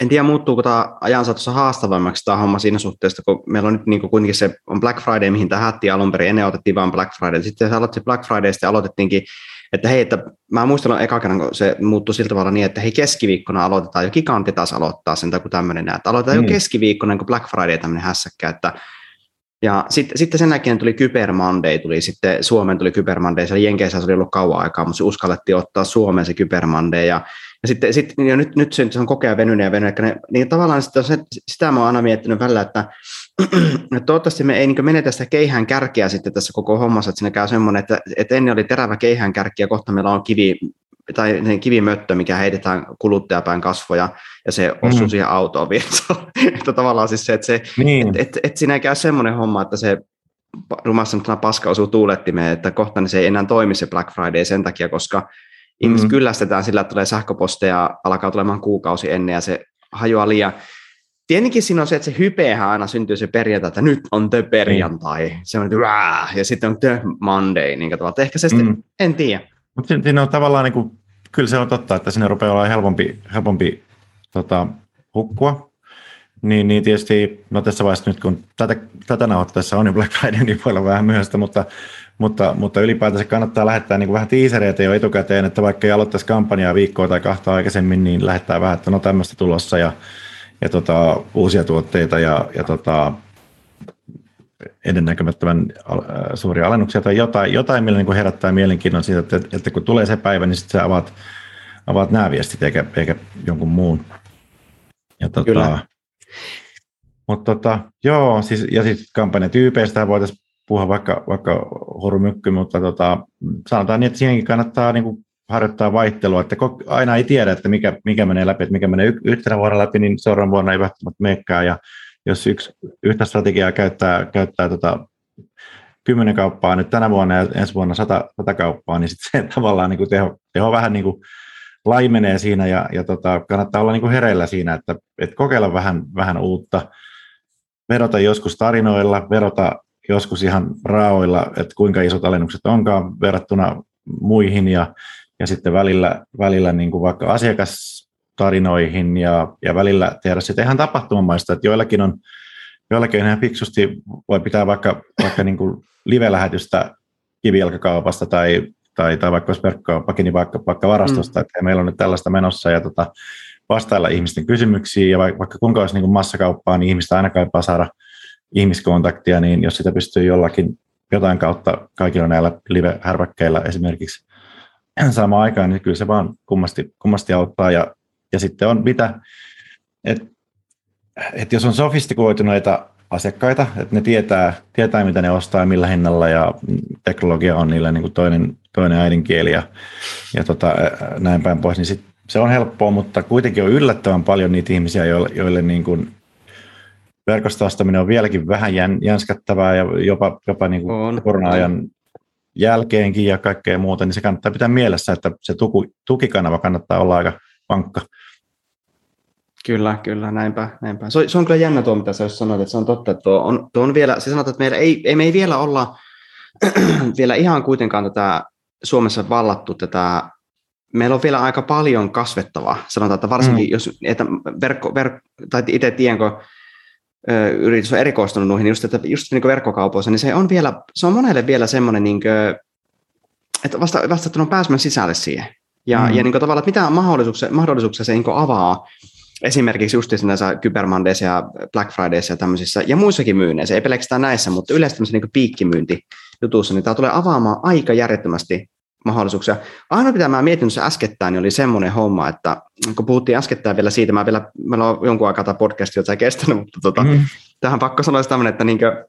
en tiedä muuttuuko tämä ajan saatossa haastavammaksi tämä homma siinä suhteessa, kun meillä on nyt niin kuitenkin se on Black Friday, mihin tämä hätti alun perin, ennen otettiin vain Black Friday, sitten se aloitti Black Friday, sitten aloitettiinkin että hei, että mä muistan eka kerran, kun se muuttui sillä tavalla niin, että hei keskiviikkona aloitetaan, jo gigantti taas aloittaa sen, tai kun tämmöinen, että aloitetaan mm. jo keskiviikkona, kun Black Friday tämmöinen hässäkkä, että ja sitten, sitten sen jälkeen tuli Kyber Monday, tuli sitten Suomen tuli Kyber Monday, siellä Jenkeissä se oli ollut kauan aikaa, mutta se uskallettiin ottaa Suomeen se Kyber Monday, ja, ja sitten sitten ja nyt, nyt se, on kokea venynyt ja venynyt, ne, niin tavallaan sitä, sitä mä oon aina miettinyt välillä, että toivottavasti me ei niin menetä sitä keihään kärkeä sitten tässä koko hommassa, että siinä käy semmoinen, että, että ennen oli terävä keihään kärki ja kohta meillä on kivi, tai kivimöttö, mikä heitetään kuluttajapään kasvoja ja se osuu mm. siihen autoon virtaan. että tavallaan siis se, että, se, niin. että, että, että siinä ei käy semmoinen homma, että se rumassa paska osuu tuulettimeen, että kohta niin se ei enää toimi se Black Friday sen takia, koska mm. ihmiset kyllästetään sillä, että tulee sähköposteja, alkaa tulemaan kuukausi ennen ja se hajoaa liian Tietenkin siinä on se, että se hypehän aina syntyy se perjantai, että nyt on the perjantai. Mm. Se on, että ja sitten on the Monday. Niin että ehkä se sitten, mm. en tiedä.
Mutta siinä on tavallaan, niin kuin, kyllä se on totta, että sinne rupeaa olla helpompi, helpompi tota, hukkua. Niin, niin tietysti, no tässä vaiheessa nyt kun tätä, tätä tässä on jo Black Friday, niin voi olla vähän myöhäistä, mutta, mutta, mutta ylipäätänsä kannattaa lähettää niin kuin vähän tiisereitä jo etukäteen, että vaikka ei aloittaisi kampanjaa viikkoa tai kahta aikaisemmin, niin lähettää vähän, että no tämmöistä tulossa ja ja tota, uusia tuotteita ja, ja tota, ennennäkemättömän äh, suuria alennuksia tai jotain, jotain millä niin herättää mielenkiinnon siitä, että, että kun tulee se päivä, niin sitten sä avaat, avaat nämä viestit eikä, eikä jonkun muun. Ja tota, Kyllä. Mutta tota, joo, siis, ja sitten kampanjatyypeistä voitaisiin puhua vaikka, vaikka horumykky, mutta tota, sanotaan niin, että siihenkin kannattaa niin kuin harjoittaa vaihtelua, että aina ei tiedä, että mikä, mikä menee läpi, että mikä menee yhtenä vuonna läpi, niin seuraavan vuonna ei välttämättä menekään, ja jos yksi, yhtä strategiaa käyttää, käyttää tota, kymmenen kauppaa nyt tänä vuonna ja ensi vuonna sata, sata kauppaa, niin sitten se tavallaan niin kuin teho, teho vähän niin kuin laimenee siinä ja, ja tota, kannattaa olla niin kuin hereillä siinä, että, että kokeilla vähän, vähän uutta, vedota joskus tarinoilla, vedota joskus ihan raoilla, että kuinka isot alennukset onkaan verrattuna muihin ja, ja sitten välillä, välillä niin kuin vaikka asiakastarinoihin ja, ja välillä tehdä sitten ihan tapahtumamaista, että joillakin on, joillakin ihan fiksusti, voi pitää vaikka, vaikka niin kuin live-lähetystä kivijalkakaupasta tai, tai, tai vaikka jos verkkokauppakin, niin vaikka, vaikka varastosta, mm. että meillä on nyt tällaista menossa ja tota, vastailla ihmisten kysymyksiin ja vaikka, vaikka kuinka olisi niin kuin massakauppaa, niin ihmistä aina kaipaa saada ihmiskontaktia, niin jos sitä pystyy jollakin jotain kautta kaikilla näillä live-härväkkeillä esimerkiksi saamaan aikaan, niin kyllä se vaan kummasti, kummasti auttaa. Ja, ja sitten on mitä, että et jos on sofistikoituneita asiakkaita, että ne tietää, tietää, mitä ne ostaa ja millä hinnalla, ja teknologia on niillä niin kuin toinen, toinen äidinkieli ja, ja tota, näin päin pois, niin sit se on helppoa, mutta kuitenkin on yllättävän paljon niitä ihmisiä, joille, joille niin kuin verkostoastaminen on vieläkin vähän jän, jänskättävää ja jopa, jopa niin kuin korona-ajan jälkeenkin ja kaikkea muuta, niin se kannattaa pitää mielessä, että se tuku, tukikanava kannattaa olla aika vankka.
Kyllä, kyllä, näinpä. näinpä. Se, on, se on kyllä jännä tuo, mitä sä sanoit, että se on totta, että tuo on, tuo on vielä, se sanot, että meillä ei, ei, me ei vielä olla vielä ihan kuitenkaan tätä Suomessa vallattu tätä, meillä on vielä aika paljon kasvettavaa, sanotaan, että varsinkin mm. jos, että verkko, verkko tai itse tiedän, kun yritys on erikoistunut noihin, just, että just niin verkkokaupoissa, niin se on vielä, se on monelle vielä semmoinen, niin kuin, että vasta, vasta että on pääsemään sisälle siihen. Ja, mm. ja niin kuin, tavallaan, että mitä mahdollisuuksia, mahdollisuuksia se niin avaa esimerkiksi just näissä Cyber Mondays ja Black Fridays ja tämmöisissä, ja muissakin myynneissä, ei pelkästään näissä, mutta yleensä tämmöisen niin piikkimyynti jutussa, niin tämä tulee avaamaan aika järjettömästi mahdollisuuksia. Ainoa, mitä mä mietin tuossa äskettäin, niin oli semmoinen homma, että kun puhuttiin äskettäin vielä siitä, mä vielä, meillä on jonkun aikaa tämä podcast, jota ei kestänyt, mutta tota, mm. tähän pakko sanoa tämmöinen, että, niinkö,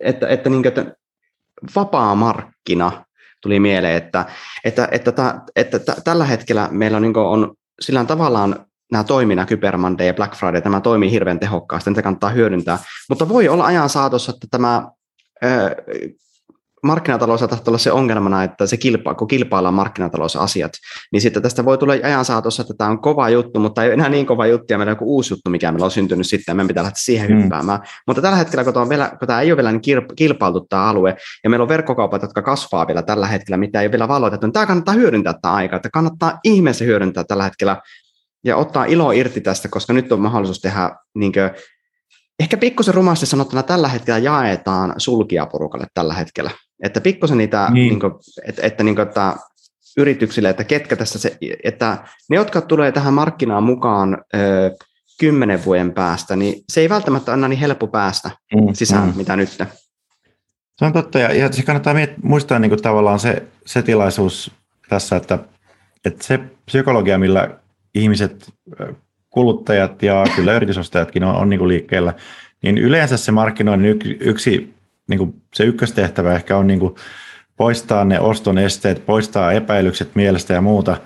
että, että, niinkö, että vapaa markkina tuli mieleen, että, että, että, että, että, että tällä hetkellä meillä on, niin on sillä tavallaan nämä toimii, nämä Cyber Monday ja Black Friday, tämä toimii hirveän tehokkaasti, niitä kannattaa hyödyntää. Mutta voi olla ajan saatossa, että tämä markkinatalous saattaa olla se ongelmana, että se kilpa, kun kilpaillaan markkinatalousasiat, niin sitten tästä voi tulla ajan saatossa, että tämä on kova juttu, mutta ei enää niin kova juttu, ja meillä on joku uusi juttu, mikä meillä on syntynyt sitten, ja meidän pitää lähteä siihen mm. hyppäämään. Mutta tällä hetkellä, kun tämä, vielä, kun tämä ei ole vielä niin kilpailtu tämä alue, ja meillä on verkkokaupat, jotka kasvaa vielä tällä hetkellä, mitä ei ole vielä valoitettu, niin tämä kannattaa hyödyntää tämä aika, että kannattaa ihmeessä hyödyntää tällä hetkellä ja ottaa ilo irti tästä, koska nyt on mahdollisuus tehdä, niin kuin, ehkä pikkusen rumasti sanottuna tällä hetkellä jaetaan sulkia porukalle tällä hetkellä. Että pikkusen niitä, niin. Niin kuin, että, että, niin kuin, että yrityksille, että ketkä tässä, se, että ne, jotka tulee tähän markkinaan mukaan ö, kymmenen vuoden päästä, niin se ei välttämättä ole niin helppo päästä mm, sisään, mm. mitä nyt.
Se on totta, ja, ja se kannattaa miet- muistaa niin kuin tavallaan se, se tilaisuus tässä, että, että se psykologia, millä ihmiset, kuluttajat ja kyllä yritysostajatkin on, on niin kuin liikkeellä, niin yleensä se markkinoinnin yksi, yksi niin kuin se ykköstehtävä ehkä on niin kuin poistaa ne oston esteet, poistaa epäilykset mielestä ja muuta,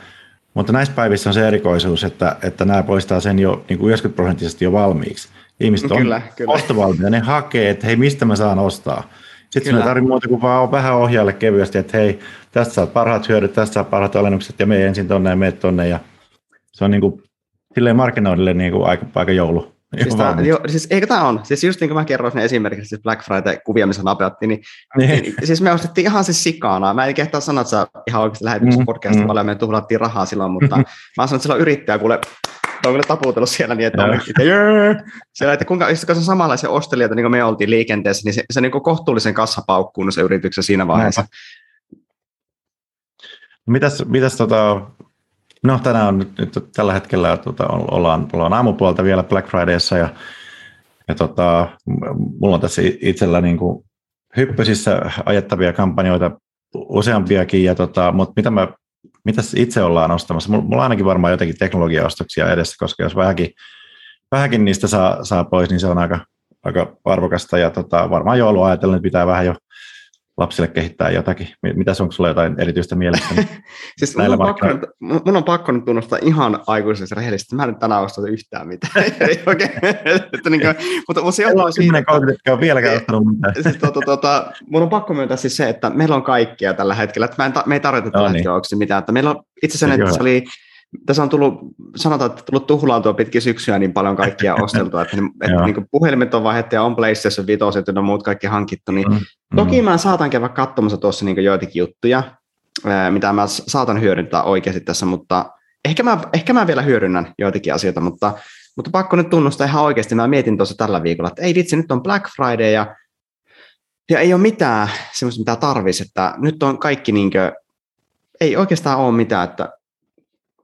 mutta näissä päivissä on se erikoisuus, että, että nämä poistaa sen jo niin kuin 90 prosenttisesti jo valmiiksi. Ihmiset on kyllä, kyllä. ostovalmiita, ne hakee, että hei, mistä mä saan ostaa. Sitten sinun ei tarvitse muuta kuin vaan vähän ohjaalle kevyesti, että hei, tästä saat parhaat hyödyt, tästä saat parhaat alennukset ja me ensin tonne ja me tonne ja se on niin kuin, silleen markkinoinnille niin kuin aika, aika joulu.
Siis, tämä, jo, siis eikö tämä on? Siis just niin kuin mä kerroin sen esimerkiksi siis Black Friday-kuvia, missä napeuttiin, niin, niin. niin, siis me ostettiin ihan siis sikana. Mä en kehtaa sanoa, että sä ihan oikeasti lähetit mm, podcastia, mm. paljon me tuhlattiin rahaa silloin, mutta mä sanon, että silloin yrittäjä kuule, on kyllä taputellut siellä niin, että on siellä, että kuinka, kun se samanlaisia ostelijoita, niin kuin me oltiin liikenteessä, niin se, se niin kohtuullisen kassapaukkuun se yrityksen siinä vaiheessa.
Mitäs, mitäs tota, No tänään on nyt, nyt tällä hetkellä tuota, ollaan, ollaan aamupuolta vielä Black Fridayssa ja, ja tota, mulla on tässä itsellä niin kuin hyppysissä ajettavia kampanjoita useampiakin, ja tota, mutta mitä mä mitä itse ollaan ostamassa? Mulla on ainakin varmaan jotenkin teknologiaostoksia edessä, koska jos vähänkin, vähänkin niistä saa, saa pois, niin se on aika, aika arvokasta. Ja tota, varmaan joulua ajatellen, pitää vähän jo lapsille kehittää jotakin? Mitä onko sulla jotain erityistä mielessä?
siis mun on, pakko, mun on pakko nyt tunnustaa ihan aikuisessa rehellisesti, mä en nyt tänään ostaa yhtään mitään. okay. että niin kuin, mutta, mutta se johtuu
siitä, että... on vieläkään ostanut mitään.
siis, tuota, tuota, mun on pakko myöntää siis se, että meillä on kaikkia tällä hetkellä, että mä en, me ei tarvita tällä no, niin. hetkellä mitään. Että meillä on itse asiassa, että se oli tässä on tullut, sanotaan, että tullut tuhlaantua pitkin syksyä niin paljon kaikkia osteltua, että, että niin puhelimet on vaihdettu ja on PlayStation 5 ja muut kaikki hankittu, niin mm, toki mä saatan käydä katsomassa tuossa niin joitakin juttuja, mitä mä saatan hyödyntää oikeasti tässä, mutta ehkä mä, ehkä mä vielä hyödynnän joitakin asioita, mutta, mutta pakko nyt tunnustaa ihan oikeasti, mä mietin tuossa tällä viikolla, että ei vitsi, nyt on Black Friday ja, ja ei ole mitään semmoista, mitä tarvisi, että nyt on kaikki niin kuin, ei oikeastaan ole mitään, että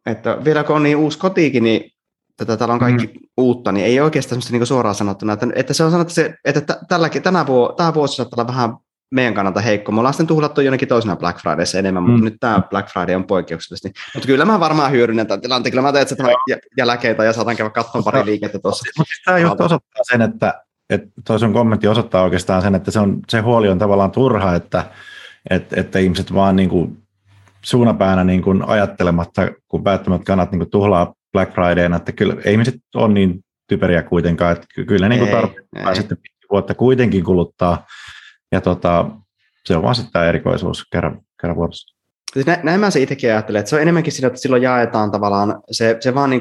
että vielä kun on niin uusi kotiikin, niin tätä täällä on kaikki mm. uutta, niin ei oikeastaan semmoista niin suoraan sanottuna, että, että se on sanottu, se, että tälläkin, tänä vuo, tämä vuosi saattaa olla vähän meidän kannalta heikko. Me ollaan sitten tuhlattu jonnekin toisena Black Fridayssa enemmän, mm. mutta nyt tämä Black Friday on poikkeuksellisesti. Mutta kyllä mä varmaan hyödynnän tämän tilanteen. Kyllä mä teen että jälkeitä ja saatan käydä katsomaan pari liikettä tuossa.
Mutta tämä just osoittaa sen, että, että toi sun kommentti osoittaa oikeastaan sen, että se, on, se huoli on tavallaan turha, että, että, että ihmiset vaan niin kuin suunapäänä niin kuin ajattelematta, kun päättämät kannat niin kuin tuhlaa Black Fridayna, että kyllä ihmiset on niin typeriä kuitenkaan, että kyllä ne niin tarvitsee sitten vuotta kuitenkin kuluttaa, ja tota, se on vaan sitten tämä erikoisuus kerran, kerran vuodessa.
Siis nä, näin mä se itsekin ajattelen, että se on enemmänkin siinä, että silloin jaetaan tavallaan se, se vaan niin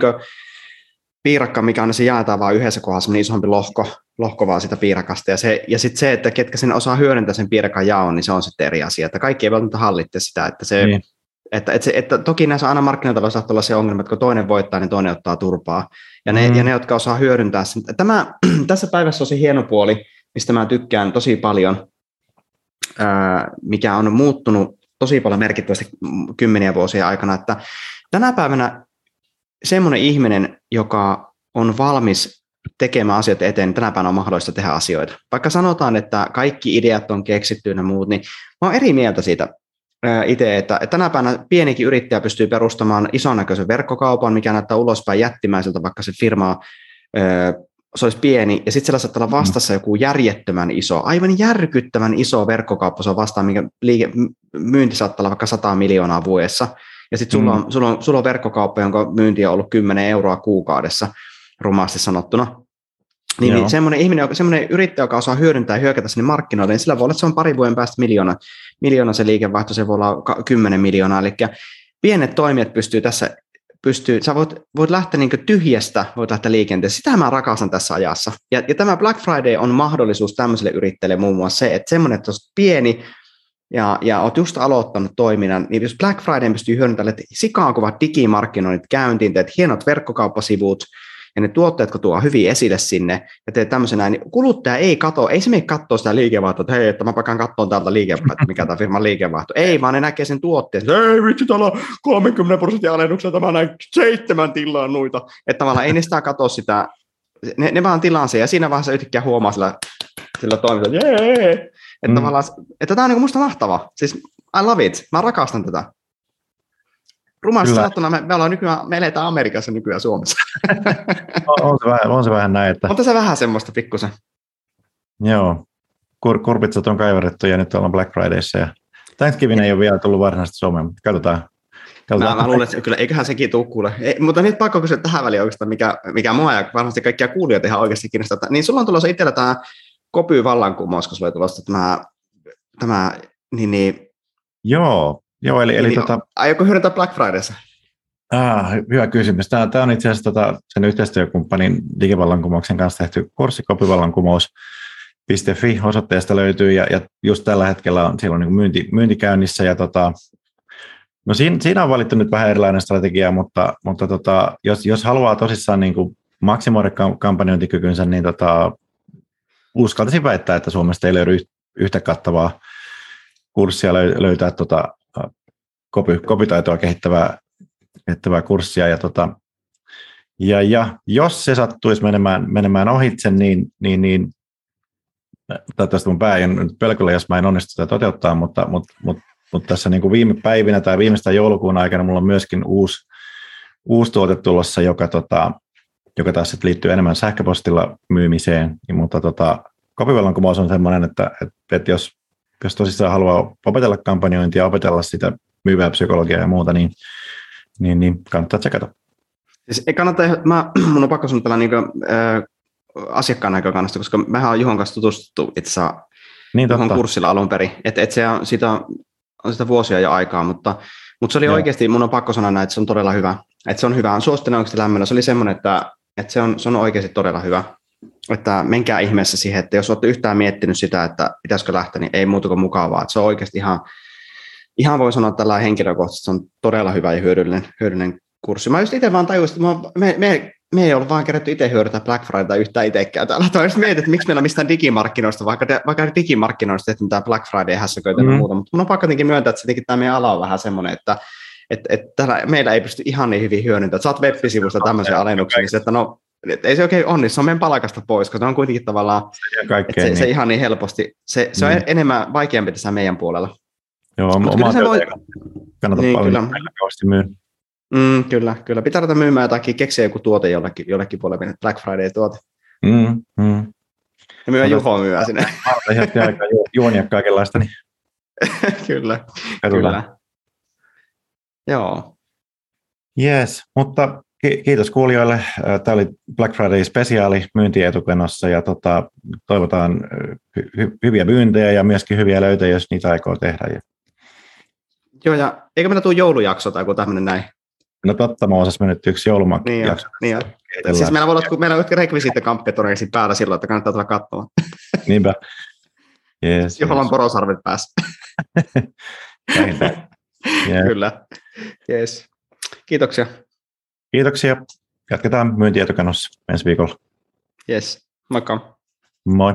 piirakka, mikä on, se jaetaan vaan yhdessä kohdassa, niin isompi lohko, lohko vaan sitä piirakasta. Ja, se, ja sitten se, että ketkä sen osaa hyödyntää sen piirakan jaon, niin se on sitten eri asia. Että kaikki ei välttämättä hallitte sitä, että se, niin. Että, että, se, että toki näissä aina markkinataloissa saattaa olla se ongelma, että kun toinen voittaa, niin toinen ottaa turpaa. Ja ne, mm. ja ne jotka osaa hyödyntää sen. Tämä, tässä päivässä on se hieno puoli, mistä mä tykkään tosi paljon, ää, mikä on muuttunut tosi paljon merkittävästi kymmeniä vuosia aikana, että tänä päivänä semmoinen ihminen, joka on valmis tekemään asioita eteen, niin tänä päivänä on mahdollista tehdä asioita. Vaikka sanotaan, että kaikki ideat on keksitty ja muut, niin mä oon eri mieltä siitä itse, että, tänä päivänä pienikin yrittäjä pystyy perustamaan ison näköisen verkkokaupan, mikä näyttää ulospäin jättimäiseltä, vaikka se firma se olisi pieni, ja sitten siellä saattaa olla vastassa joku järjettömän iso, aivan järkyttävän iso verkkokauppa, se on vastaan, minkä liike, myynti saattaa olla vaikka 100 miljoonaa vuodessa, ja sitten sulla, mm. sulla, on, sulla on verkkokauppa, jonka myynti on ollut 10 euroa kuukaudessa, rumasti sanottuna. Niin, niin semmoinen ihminen, semmoinen yrittäjä, joka osaa hyödyntää ja hyökätä sinne markkinoille, niin sillä voi olla, että se on pari vuoden päästä miljoona, miljoona se liikevaihto, se voi olla 10 miljoonaa, eli pienet toimijat pystyy tässä pystyy, sä voit, voit lähteä niin tyhjästä, voit lähteä liikenteeseen. Sitä mä rakastan tässä ajassa. Ja, ja tämä Black Friday on mahdollisuus tämmöiselle yrittäjälle muun muassa se, että semmoinen, että pieni ja, ja oot just aloittanut toiminnan, niin jos Black Friday pystyy hyödyntämään, että sikaan kuvat digimarkkinoinnit käyntiin, teet hienot verkkokauppasivut, ja ne tuotteet, kun tuo hyvin esille sinne ja teet tämmöisen näin, niin kuluttaja ei katso, ei se mene katsoa sitä liikevaihtoa, että hei, että mä pakan katsoa täältä liikevaihtoa, mikä tämä firman liikevaihto. Ei, vaan ne näkee sen tuotteen, että ei vitsi, täällä on 30 prosenttia alennuksella, tämä näin seitsemän tilaa noita. Että tavallaan ei ne sitä katso sitä, ne, ne vaan tilaa sen ja siinä vaiheessa yhtäkkiä huomaa sillä, sillä toiminta, jee, että mm. tavallaan, että tämä on niin musta mahtava. Siis I love it, mä rakastan tätä. Rumasti sanottuna me, me, ollaan nykyään, me eletään Amerikassa nykyään Suomessa.
on, on, se vähän, on se vähän näin. Että...
On tässä vähän semmoista pikkusen.
Joo. Kur, kurpitsat on kaiverrettu ja nyt ollaan Black Fridayssa. Ja Thanksgiving ei ole vielä tullut varsinaisesti Suomeen, mutta katsotaan.
katsotaan. Mä, mä luulen, että kyllä, eiköhän sekin tule kuule. Ei, mutta nyt pakko kysyä tähän väliin oikeastaan, mikä, mikä mua ja varmasti kaikkia kuulijoita ihan oikeasti kiinnostaa. Niin sulla on tulossa itsellä tämä kopy vallankumous, kun sulla on tulossa tämä, tämä niin, niin,
Joo, Joo, eli, eli
niin, tota... Aiotko hyödyntää Black Fridayssa?
Ah, hyvä kysymys. Tämä, tämä on itse asiassa tota, sen yhteistyökumppanin digivallankumouksen kanssa tehty kurssi kopivallankumous.fi osoitteesta löytyy, ja, ja just tällä hetkellä on, siellä on niin myynti, myynti käynnissä, ja tota, no siinä, siinä on valittu nyt vähän erilainen strategia, mutta, mutta tota, jos, jos haluaa tosissaan niin kuin maksimoida kampanjointikykynsä, niin tota, uskaltaisin väittää, että Suomesta ei löydy yhtä kattavaa kurssia löytää tota kopi, kopitaitoa kehittävää, kehittävää kurssia. Ja, tota, ja, ja jos se sattuisi menemään, menemään ohitse, niin, niin, niin toivottavasti mun pää ei nyt pelkällä, jos mä en onnistu sitä toteuttaa, mutta, mutta, mutta, mutta tässä niin kuin viime päivinä tai viimeistä joulukuun aikana mulla on myöskin uusi, uusi tuote tulossa, joka, tota, joka taas liittyy enemmän sähköpostilla myymiseen, mutta tota, kopivallankumous on sellainen, että, että, että jos, jos tosissaan haluaa opetella kampanjointia, opetella sitä myyvää psykologiaa ja muuta, niin, niin, niin kannattaa tsekata.
Siis ei kannata, mä, mun on pakko sanoa tällä niin äh, asiakkaan näkökannasta, koska mehän on Juhon kanssa tutustuttu itse niin, Juhon kurssilla alun perin, että et se on, sitä, on sitä vuosia jo aikaa, mutta, mutta se oli Joo. oikeasti, mun on pakko sanoa näin, että se on todella hyvä. Että se on hyvä, suosittelen oikeasti lämmöllä. Se oli semmoinen, että, että se, on, se on oikeasti todella hyvä. Että menkää ihmeessä siihen, että jos olette yhtään miettinyt sitä, että pitäisikö lähteä, niin ei muuta kuin mukavaa. Että se on oikeasti ihan, ihan voi sanoa tällä henkilökohtaisesti, se on todella hyvä ja hyödyllinen, hyödyllinen kurssi. Mä just itse vaan tajusin, että me, me, me ei ollut vaan kerätty itse hyödyntää Black Fridayta yhtään itsekään. Täällä just mietin, että miksi meillä on mistään digimarkkinoista, vaikka, vaikka digimarkkinoista tehty tämä Black Friday hässäköitä mm. ja muuta, mutta mun on pakko jotenkin myöntää, että se tämä meidän ala on vähän semmoinen, että että, että täällä, meillä ei pysty ihan niin hyvin hyödyntämään. Saat web-sivusta tämmöisen alennuksen, niin että no, et ei se oikein onnistu, se on meidän palkasta pois, koska se on kuitenkin tavallaan, että se, niin. se, ihan niin helposti, se, se on mm. enemmän vaikeampi tässä meidän puolella.
Joo, Mut oma se voi... kannattaa niin, paljon kyllä. myy.
Mm, kyllä, kyllä. Pitää ruveta myymään jotakin, keksiä joku tuote jollekin, jollekin puolelle, Black Friday-tuote.
Mm, mm.
Ja myy Juho myy sinne.
juonia kaikenlaista. Niin.
kyllä, kyllä. Joo.
Yes, mutta kiitos kuulijoille. Tämä oli Black Friday spesiaali myyntietukenossa ja tota, toivotaan hy- hyviä myyntejä ja myöskin hyviä löytöjä, jos niitä aikoo tehdä.
Joo, ja eikö meillä tule joulujakso tai joku tämmöinen näin?
No totta, mä osas mennyt yksi joulumakki
niin, jakso. Niin Siis meillä voi olla, kun meillä on rekvisiittikamppetuneisi päällä silloin, että kannattaa tulla katsomaan.
Niinpä. Yes,
Johon on porosarvet päässä. yeah. Kyllä. Yes. Kiitoksia.
Kiitoksia. Jatketaan myyntietokanossa ensi viikolla.
Yes. Moikka.
Moi.